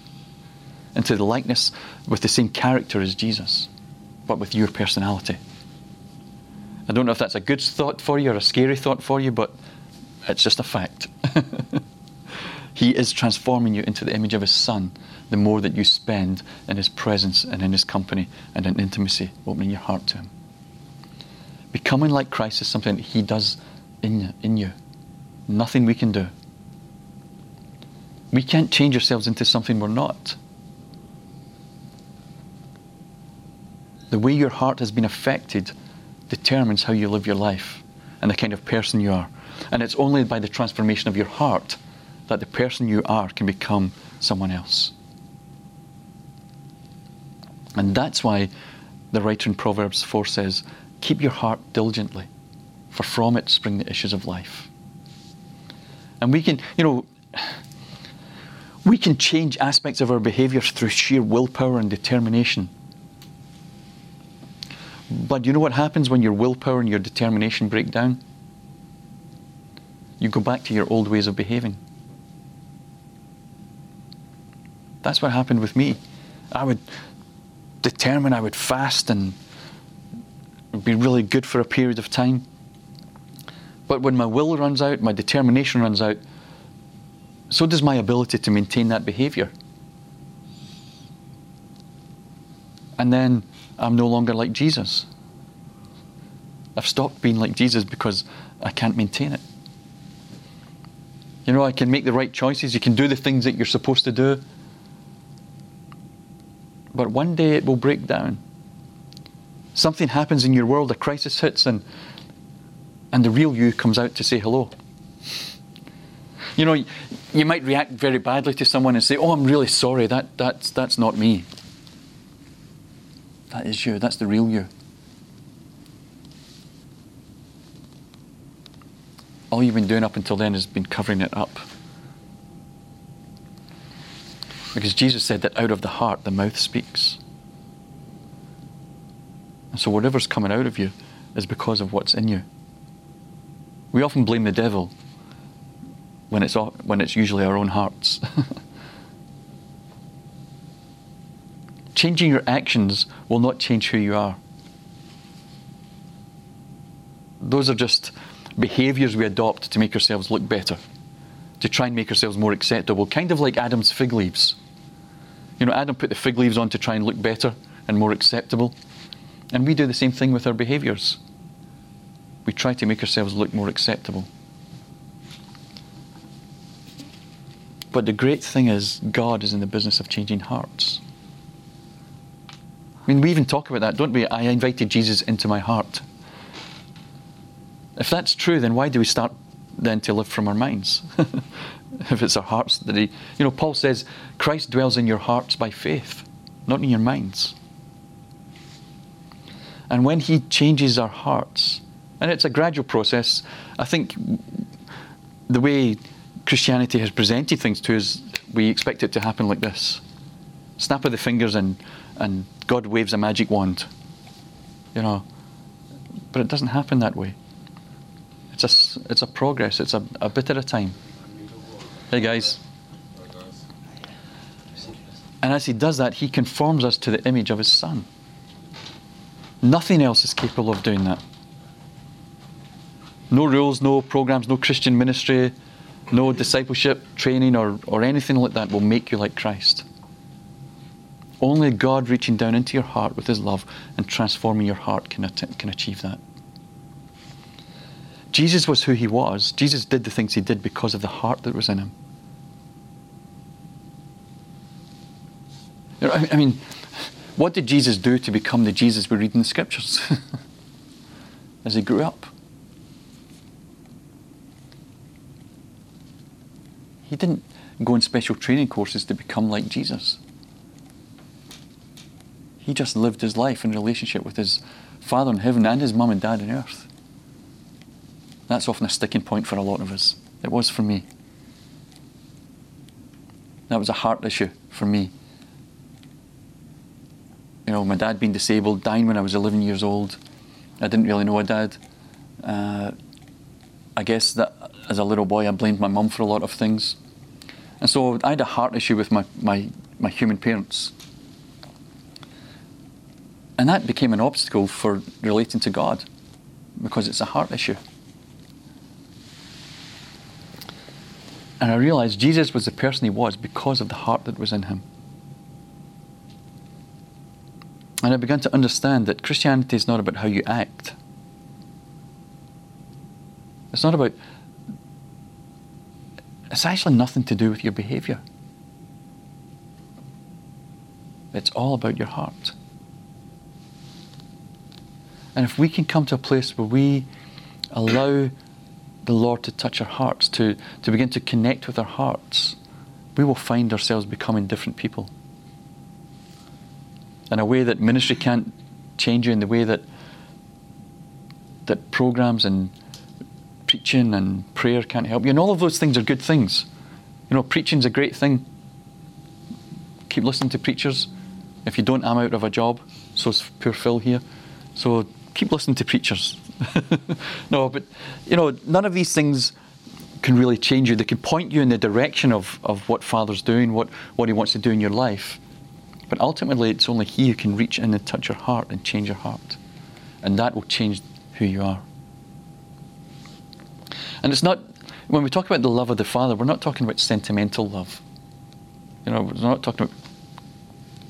into the likeness with the same character as Jesus, but with your personality. I don't know if that's a good thought for you or a scary thought for you, but it's just a fact. he is transforming you into the image of His Son the more that you spend in His presence and in His company and in intimacy, opening your heart to Him. Becoming like Christ is something that He does in you, in you. Nothing we can do. We can't change ourselves into something we're not. The way your heart has been affected determines how you live your life and the kind of person you are. And it's only by the transformation of your heart that the person you are can become someone else. And that's why the writer in Proverbs 4 says, Keep your heart diligently, for from it spring the issues of life. And we can, you know, we can change aspects of our behaviors through sheer willpower and determination. But you know what happens when your willpower and your determination break down? You go back to your old ways of behaving. That's what happened with me. I would determine I would fast and be really good for a period of time. But when my will runs out, my determination runs out, so does my ability to maintain that behavior. And then I'm no longer like Jesus. I've stopped being like Jesus because I can't maintain it. You know, I can make the right choices, you can do the things that you're supposed to do. But one day it will break down. Something happens in your world, a crisis hits, and, and the real you comes out to say hello. You know, you might react very badly to someone and say, Oh, I'm really sorry, that, that's, that's not me. That is you, that's the real you. All you've been doing up until then has been covering it up. Because Jesus said that out of the heart the mouth speaks. And so whatever's coming out of you is because of what's in you. We often blame the devil when it's, when it's usually our own hearts. Changing your actions will not change who you are. Those are just behaviors we adopt to make ourselves look better, to try and make ourselves more acceptable, kind of like Adam's fig leaves. You know, Adam put the fig leaves on to try and look better and more acceptable. And we do the same thing with our behaviors. We try to make ourselves look more acceptable. But the great thing is, God is in the business of changing hearts. Mean, we even talk about that, don't we? I invited Jesus into my heart. If that's true, then why do we start then to live from our minds? if it's our hearts that he, you know, Paul says, Christ dwells in your hearts by faith, not in your minds. And when he changes our hearts, and it's a gradual process, I think the way Christianity has presented things to us, we expect it to happen like this snap of the fingers, and, and God waves a magic wand. You know, but it doesn't happen that way. It's a, it's a progress, it's a, a bit at a time. Hey, guys. And as he does that, he conforms us to the image of his son. Nothing else is capable of doing that. No rules, no programs, no Christian ministry, no discipleship training or, or anything like that will make you like Christ. Only God reaching down into your heart with his love and transforming your heart can, can achieve that. Jesus was who he was. Jesus did the things he did because of the heart that was in him. I mean, what did Jesus do to become the Jesus we read in the scriptures as he grew up? He didn't go on special training courses to become like Jesus. He just lived his life in relationship with his Father in heaven and his mum and dad on earth. That's often a sticking point for a lot of us. It was for me. That was a heart issue for me. You know, my dad being disabled, dying when I was 11 years old. I didn't really know a dad. Uh, I guess that as a little boy, I blamed my mum for a lot of things. And so I had a heart issue with my, my, my human parents. And that became an obstacle for relating to God because it's a heart issue. And I realized Jesus was the person he was because of the heart that was in him. And I began to understand that Christianity is not about how you act. It's not about, it's actually nothing to do with your behavior. It's all about your heart. And if we can come to a place where we allow the Lord to touch our hearts, to, to begin to connect with our hearts, we will find ourselves becoming different people. In a way that ministry can't change you, in the way that that programs and preaching and prayer can't help you. And all of those things are good things. You know, preaching's a great thing. Keep listening to preachers. If you don't, I'm out of a job. So's poor Phil here. So keep listening to preachers. no, but you know, none of these things can really change you. They can point you in the direction of, of what Father's doing, what, what He wants to do in your life. But ultimately, it's only He who can reach in and touch your heart and change your heart. And that will change who you are. And it's not, when we talk about the love of the Father, we're not talking about sentimental love. You know, we're not talking about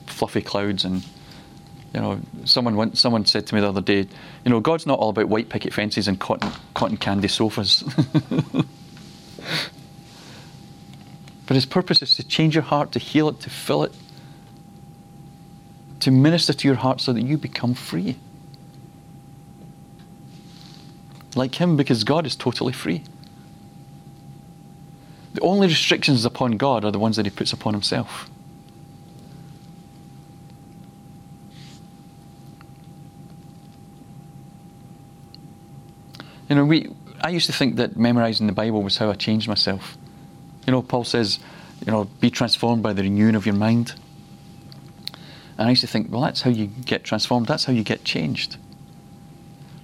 fluffy clouds and you know, someone someone said to me the other day, you know, God's not all about white picket fences and cotton cotton candy sofas. but His purpose is to change your heart, to heal it, to fill it, to minister to your heart so that you become free. Like Him, because God is totally free. The only restrictions upon God are the ones that He puts upon Himself. You know, we, I used to think that memorizing the Bible was how I changed myself. You know, Paul says, you know, be transformed by the renewing of your mind. And I used to think, well, that's how you get transformed, that's how you get changed.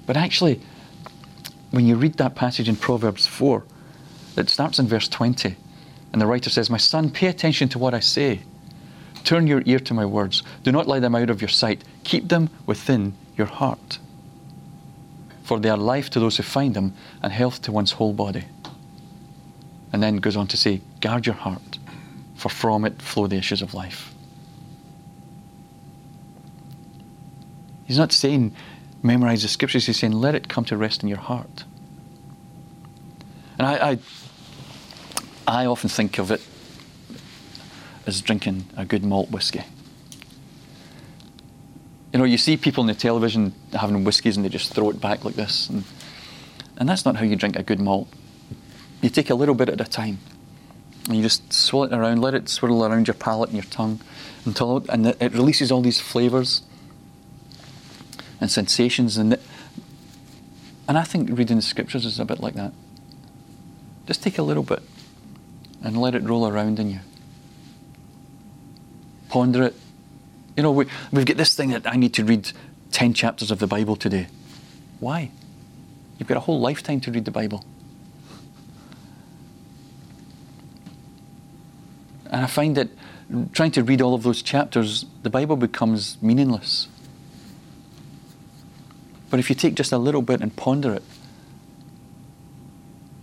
But actually, when you read that passage in Proverbs 4, it starts in verse 20, and the writer says, My son, pay attention to what I say. Turn your ear to my words. Do not let them out of your sight. Keep them within your heart for they are life to those who find them and health to one's whole body. And then goes on to say, guard your heart, for from it flow the issues of life. He's not saying memorize the scriptures, he's saying let it come to rest in your heart. And I, I, I often think of it as drinking a good malt whiskey. You know, you see people on the television having whiskies and they just throw it back like this. And, and that's not how you drink a good malt. You take a little bit at a time. And you just swirl it around, let it swirl around your palate and your tongue until and it releases all these flavors and sensations and and I think reading the scriptures is a bit like that. Just take a little bit and let it roll around in you. Ponder it, you know, we, we've got this thing that I need to read 10 chapters of the Bible today. Why? You've got a whole lifetime to read the Bible. And I find that trying to read all of those chapters, the Bible becomes meaningless. But if you take just a little bit and ponder it,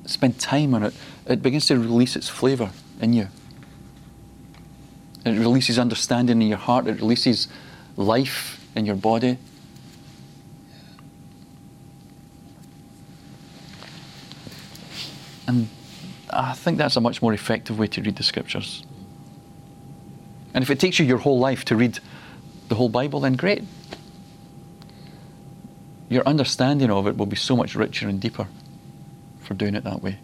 spend time on it, it begins to release its flavour in you. It releases understanding in your heart. It releases life in your body. And I think that's a much more effective way to read the scriptures. And if it takes you your whole life to read the whole Bible, then great. Your understanding of it will be so much richer and deeper for doing it that way.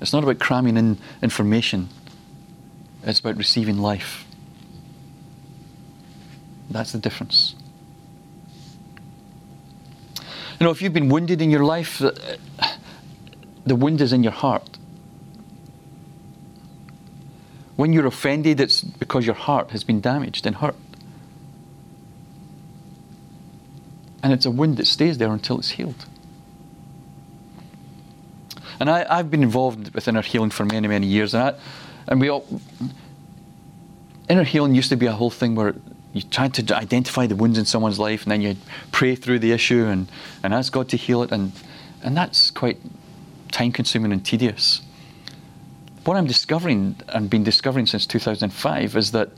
It's not about cramming in information, it's about receiving life. That's the difference. You know, if you've been wounded in your life, the wound is in your heart. When you're offended, it's because your heart has been damaged and hurt. And it's a wound that stays there until it's healed. And I, have been involved with inner healing for many, many years. And, I, and we all, inner healing used to be a whole thing where you tried to identify the wounds in someone's life and then you pray through the issue and, and ask God to heal it. And, and that's quite time consuming and tedious. What I'm discovering and been discovering since 2005 is that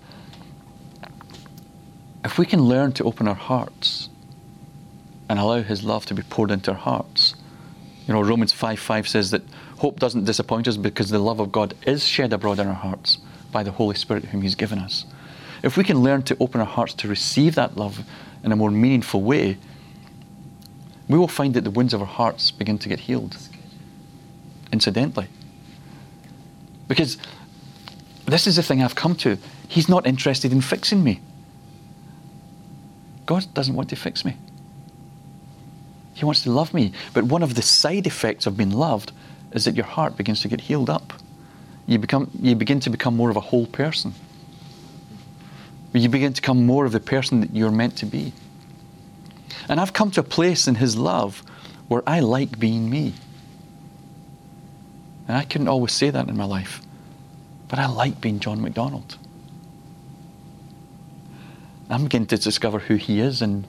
if we can learn to open our hearts and allow His love to be poured into our hearts, you know, Romans 5 5 says that hope doesn't disappoint us because the love of God is shed abroad in our hearts by the Holy Spirit whom He's given us. If we can learn to open our hearts to receive that love in a more meaningful way, we will find that the wounds of our hearts begin to get healed. Incidentally. Because this is the thing I've come to. He's not interested in fixing me. God doesn't want to fix me. He wants to love me. But one of the side effects of being loved is that your heart begins to get healed up. You, become, you begin to become more of a whole person you begin to become more of the person that you're meant to be. And I've come to a place in His love where I like being me. And I couldn't always say that in my life, but I like being John MacDonald. I'm beginning to discover who He is, and,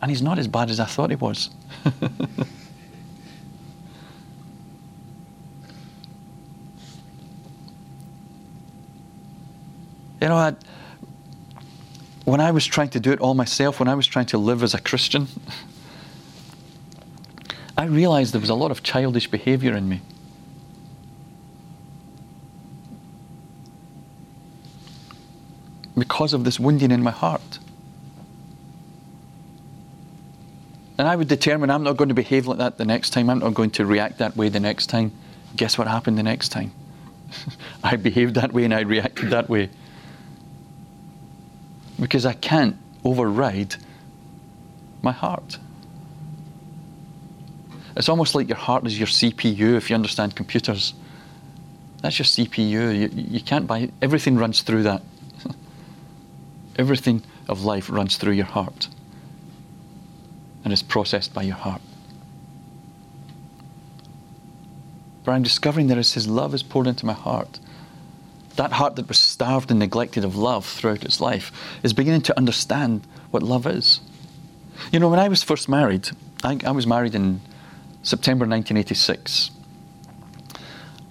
and He's not as bad as I thought He was. you know, I, when I was trying to do it all myself, when I was trying to live as a Christian, I realized there was a lot of childish behavior in me. Because of this wounding in my heart. And I would determine I'm not going to behave like that the next time. I'm not going to react that way the next time. Guess what happened the next time? I behaved that way and I reacted that way because I can't override my heart. It's almost like your heart is your CPU if you understand computers. That's your CPU. You, you can't buy everything runs through that. everything of life runs through your heart and is processed by your heart. But I'm discovering that as His love is poured into my heart, that heart that was starved and neglected of love throughout its life is beginning to understand what love is. You know, when I was first married, I, I was married in September 1986.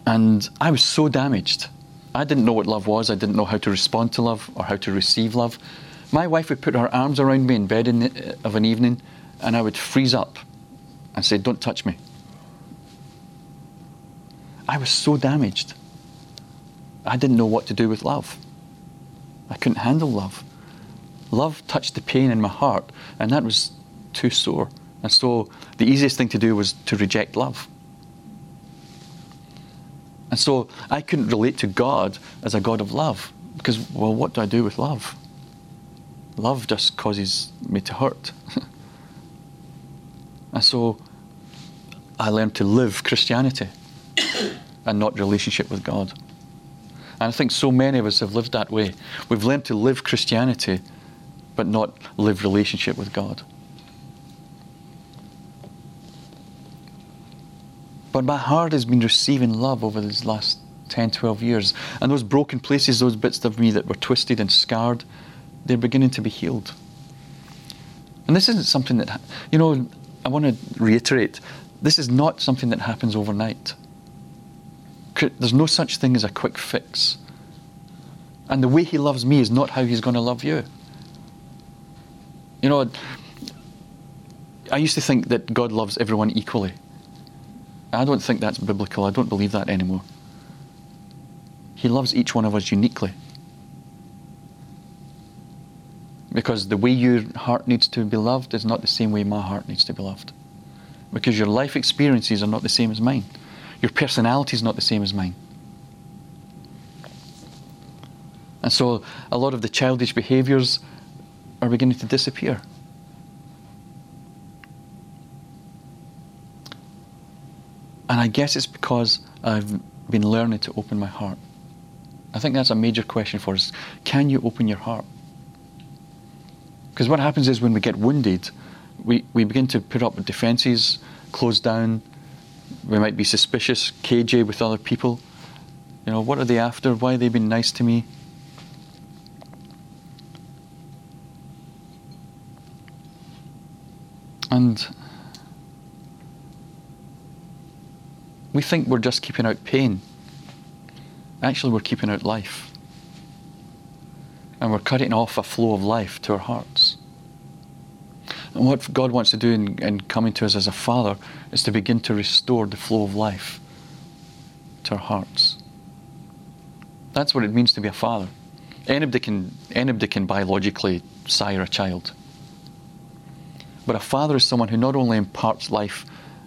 And I was so damaged. I didn't know what love was. I didn't know how to respond to love or how to receive love. My wife would put her arms around me in bed in the, of an evening, and I would freeze up and say, Don't touch me. I was so damaged. I didn't know what to do with love. I couldn't handle love. Love touched the pain in my heart, and that was too sore. And so the easiest thing to do was to reject love. And so I couldn't relate to God as a God of love because, well, what do I do with love? Love just causes me to hurt. and so I learned to live Christianity and not relationship with God. And I think so many of us have lived that way. We've learned to live Christianity, but not live relationship with God. But my heart has been receiving love over these last 10, 12 years. And those broken places, those bits of me that were twisted and scarred, they're beginning to be healed. And this isn't something that, you know, I want to reiterate this is not something that happens overnight. There's no such thing as a quick fix. And the way He loves me is not how He's going to love you. You know, I used to think that God loves everyone equally. I don't think that's biblical. I don't believe that anymore. He loves each one of us uniquely. Because the way your heart needs to be loved is not the same way my heart needs to be loved. Because your life experiences are not the same as mine. Your personality is not the same as mine. And so a lot of the childish behaviors are beginning to disappear. And I guess it's because I've been learning to open my heart. I think that's a major question for us. Can you open your heart? Because what happens is when we get wounded, we, we begin to put up defences, close down. We might be suspicious, cagey with other people. You know, what are they after? Why are they been nice to me? And we think we're just keeping out pain. Actually, we're keeping out life. And we're cutting off a flow of life to our hearts. And what God wants to do in, in coming to us as a father is to begin to restore the flow of life to our hearts. That's what it means to be a father. Anybody can, anybody can biologically sire a child. But a father is someone who not only imparts life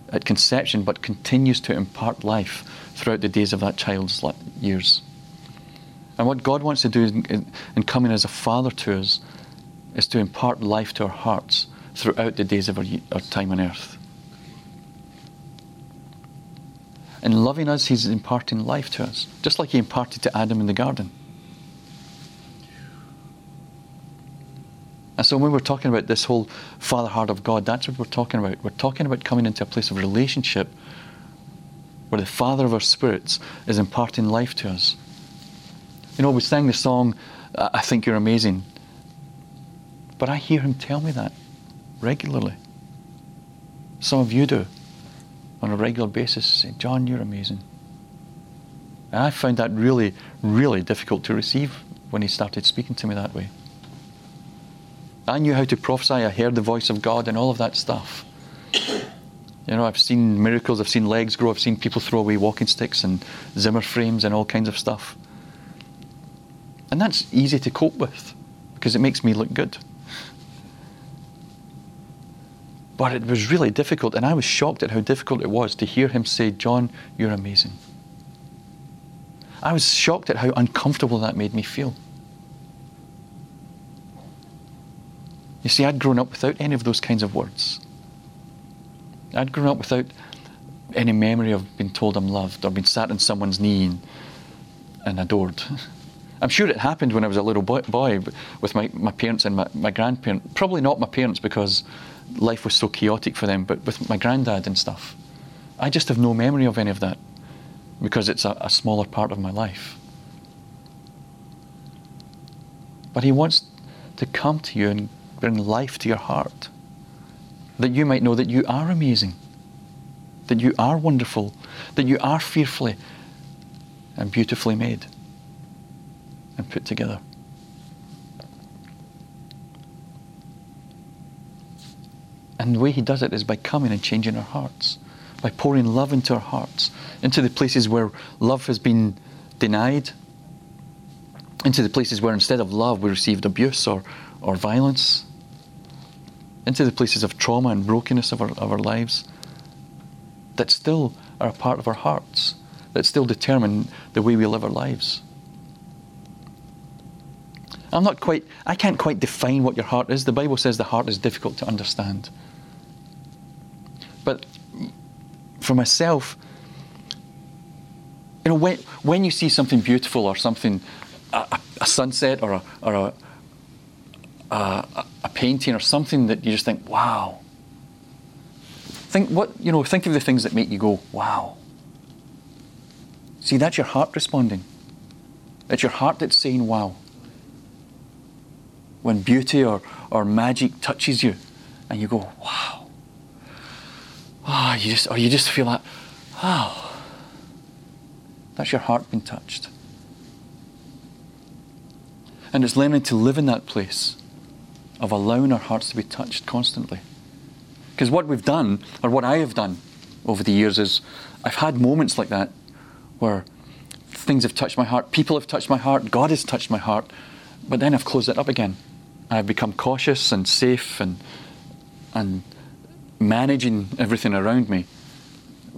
at conception, but continues to impart life throughout the days of that child's years. And what God wants to do in, in coming as a father to us is to impart life to our hearts throughout the days of our, our time on earth. In loving us, He's imparting life to us, just like He imparted to Adam in the garden. And so when we're talking about this whole Father heart of God, that's what we're talking about. We're talking about coming into a place of relationship where the Father of our spirits is imparting life to us. You know, we sang the song, I Think You're Amazing. But I hear him tell me that regularly. Some of you do on a regular basis say, John, you're amazing. And I found that really, really difficult to receive when he started speaking to me that way. I knew how to prophesy. I heard the voice of God and all of that stuff. You know, I've seen miracles, I've seen legs grow, I've seen people throw away walking sticks and Zimmer frames and all kinds of stuff. And that's easy to cope with because it makes me look good. But it was really difficult, and I was shocked at how difficult it was to hear him say, John, you're amazing. I was shocked at how uncomfortable that made me feel. You see, I'd grown up without any of those kinds of words. I'd grown up without any memory of being told I'm loved or being sat on someone's knee and, and adored. I'm sure it happened when I was a little boy, boy with my, my parents and my, my grandparents. Probably not my parents because life was so chaotic for them, but with my granddad and stuff. I just have no memory of any of that because it's a, a smaller part of my life. But he wants to come to you and bring life to your heart. That you might know that you are amazing, that you are wonderful, that you are fearfully and beautifully made and put together. And the way he does it is by coming and changing our hearts, by pouring love into our hearts, into the places where love has been denied, into the places where instead of love we received abuse or, or violence, into the places of trauma and brokenness of our, of our lives that still are a part of our hearts, that still determine the way we live our lives. I'm not quite, I can't quite define what your heart is. The Bible says the heart is difficult to understand. But for myself, you know, when, when you see something beautiful or something, a, a sunset or a, or a, a, a painting or something that you just think, wow. Think what you know. Think of the things that make you go, wow. See, that's your heart responding. It's your heart that's saying, wow. When beauty or, or magic touches you, and you go, wow. Ah, oh, you just or you just feel that, wow. That's your heart being touched. And it's learning to live in that place of allowing our hearts to be touched constantly. Because what we've done, or what I have done over the years, is I've had moments like that where things have touched my heart, people have touched my heart, God has touched my heart, but then I've closed it up again. I've become cautious and safe and, and managing everything around me,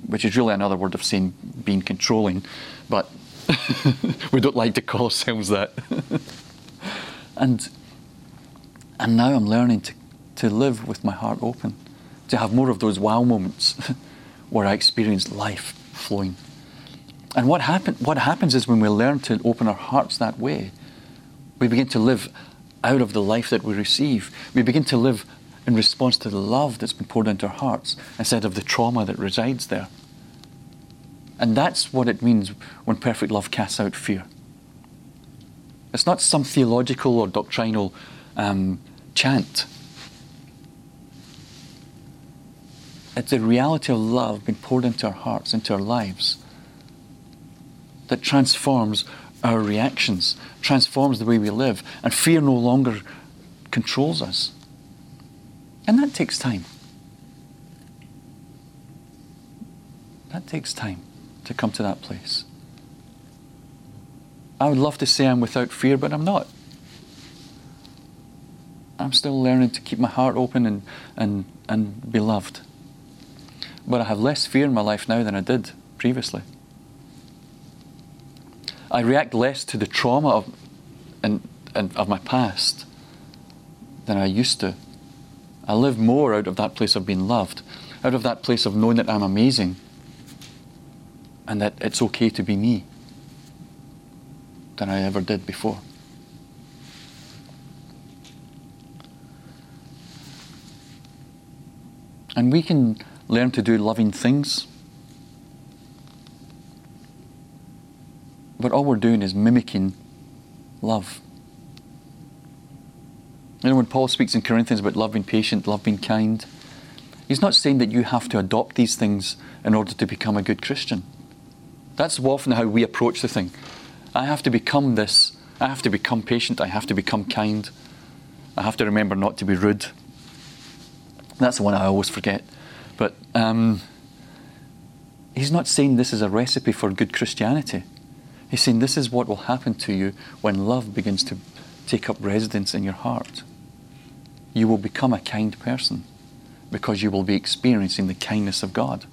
which is really another word of saying being controlling, but we don't like to call ourselves that. and, and now I'm learning to, to live with my heart open, to have more of those wow moments where I experience life flowing. And what, happen, what happens is when we learn to open our hearts that way, we begin to live out of the life that we receive. We begin to live in response to the love that's been poured into our hearts instead of the trauma that resides there. And that's what it means when perfect love casts out fear. It's not some theological or doctrinal um, chant. It's the reality of love being poured into our hearts, into our lives, that transforms our reactions, transforms the way we live, and fear no longer controls us. And that takes time. That takes time to come to that place. I would love to say I'm without fear, but I'm not. I'm still learning to keep my heart open and, and, and be loved. But I have less fear in my life now than I did previously. I react less to the trauma of, and, and of my past than I used to. I live more out of that place of being loved, out of that place of knowing that I'm amazing and that it's okay to be me than I ever did before. And we can learn to do loving things But all we're doing is mimicking love. You know, when Paul speaks in Corinthians about love being patient, love being kind, he's not saying that you have to adopt these things in order to become a good Christian. That's often how we approach the thing. I have to become this. I have to become patient. I have to become kind. I have to remember not to be rude. That's the one I always forget. But um, he's not saying this is a recipe for good Christianity. He's saying this is what will happen to you when love begins to take up residence in your heart. You will become a kind person because you will be experiencing the kindness of God.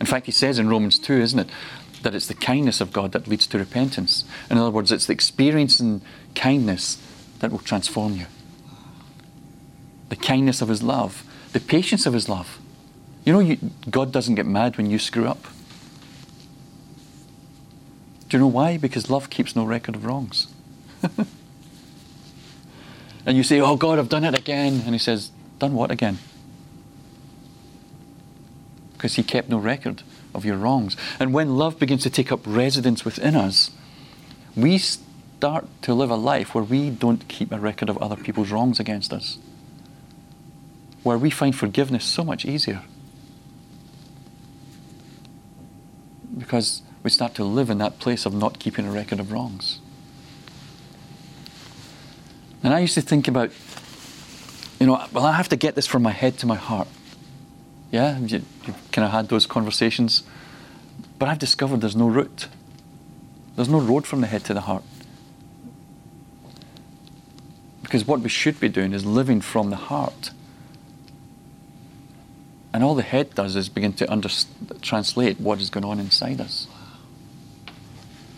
In fact, he says in Romans 2, isn't it, that it's the kindness of God that leads to repentance. In other words, it's the experiencing kindness that will transform you. The kindness of his love, the patience of his love. You know, you, God doesn't get mad when you screw up. Do you know why? Because love keeps no record of wrongs. and you say, Oh God, I've done it again. And He says, Done what again? Because He kept no record of your wrongs. And when love begins to take up residence within us, we start to live a life where we don't keep a record of other people's wrongs against us, where we find forgiveness so much easier. Because we start to live in that place of not keeping a record of wrongs. And I used to think about, you know, well, I have to get this from my head to my heart. Yeah, you, you kind of had those conversations. But I've discovered there's no route. There's no road from the head to the heart. Because what we should be doing is living from the heart. And all the head does is begin to translate what is going on inside us.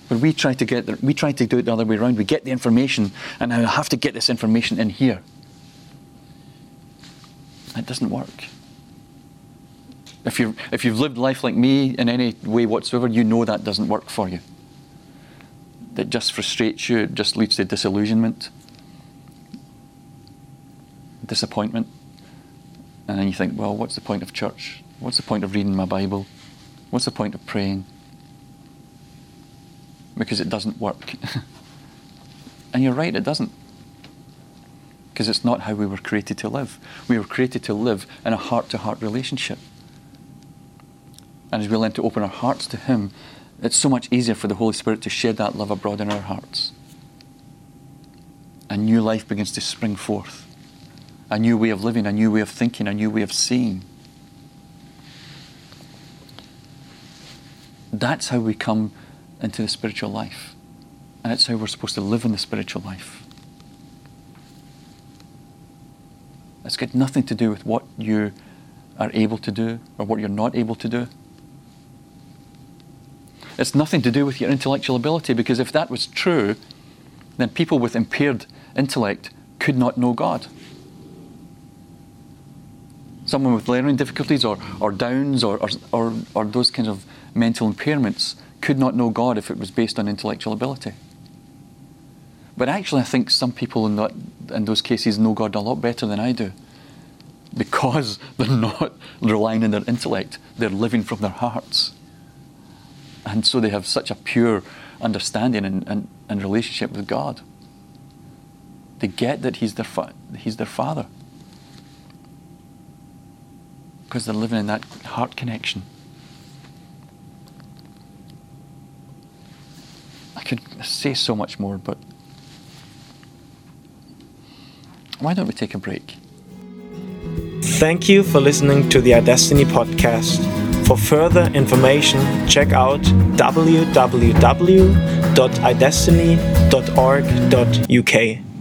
But we try to get the, we try to do it the other way around. We get the information, and I have to get this information in here. It doesn't work. If you if you've lived life like me in any way whatsoever, you know that doesn't work for you. That just frustrates you. It just leads to disillusionment, disappointment, and then you think, well, what's the point of church? What's the point of reading my Bible? What's the point of praying? Because it doesn't work. and you're right, it doesn't. Because it's not how we were created to live. We were created to live in a heart to heart relationship. And as we learn to open our hearts to Him, it's so much easier for the Holy Spirit to shed that love abroad in our hearts. A new life begins to spring forth. A new way of living, a new way of thinking, a new way of seeing. That's how we come into the spiritual life. And it's how we're supposed to live in the spiritual life. It's got nothing to do with what you are able to do or what you're not able to do. It's nothing to do with your intellectual ability because if that was true, then people with impaired intellect could not know God. Someone with learning difficulties or, or downs or, or, or, or those kinds of mental impairments could not know God if it was based on intellectual ability. But actually, I think some people in, that, in those cases know God a lot better than I do because they're not relying on their intellect, they're living from their hearts. And so they have such a pure understanding and, and, and relationship with God. They get that He's their, fa- he's their Father because they're living in that heart connection. Could say so much more, but why don't we take a break? Thank you for listening to the iDestiny podcast. For further information, check out www.idestiny.org.uk.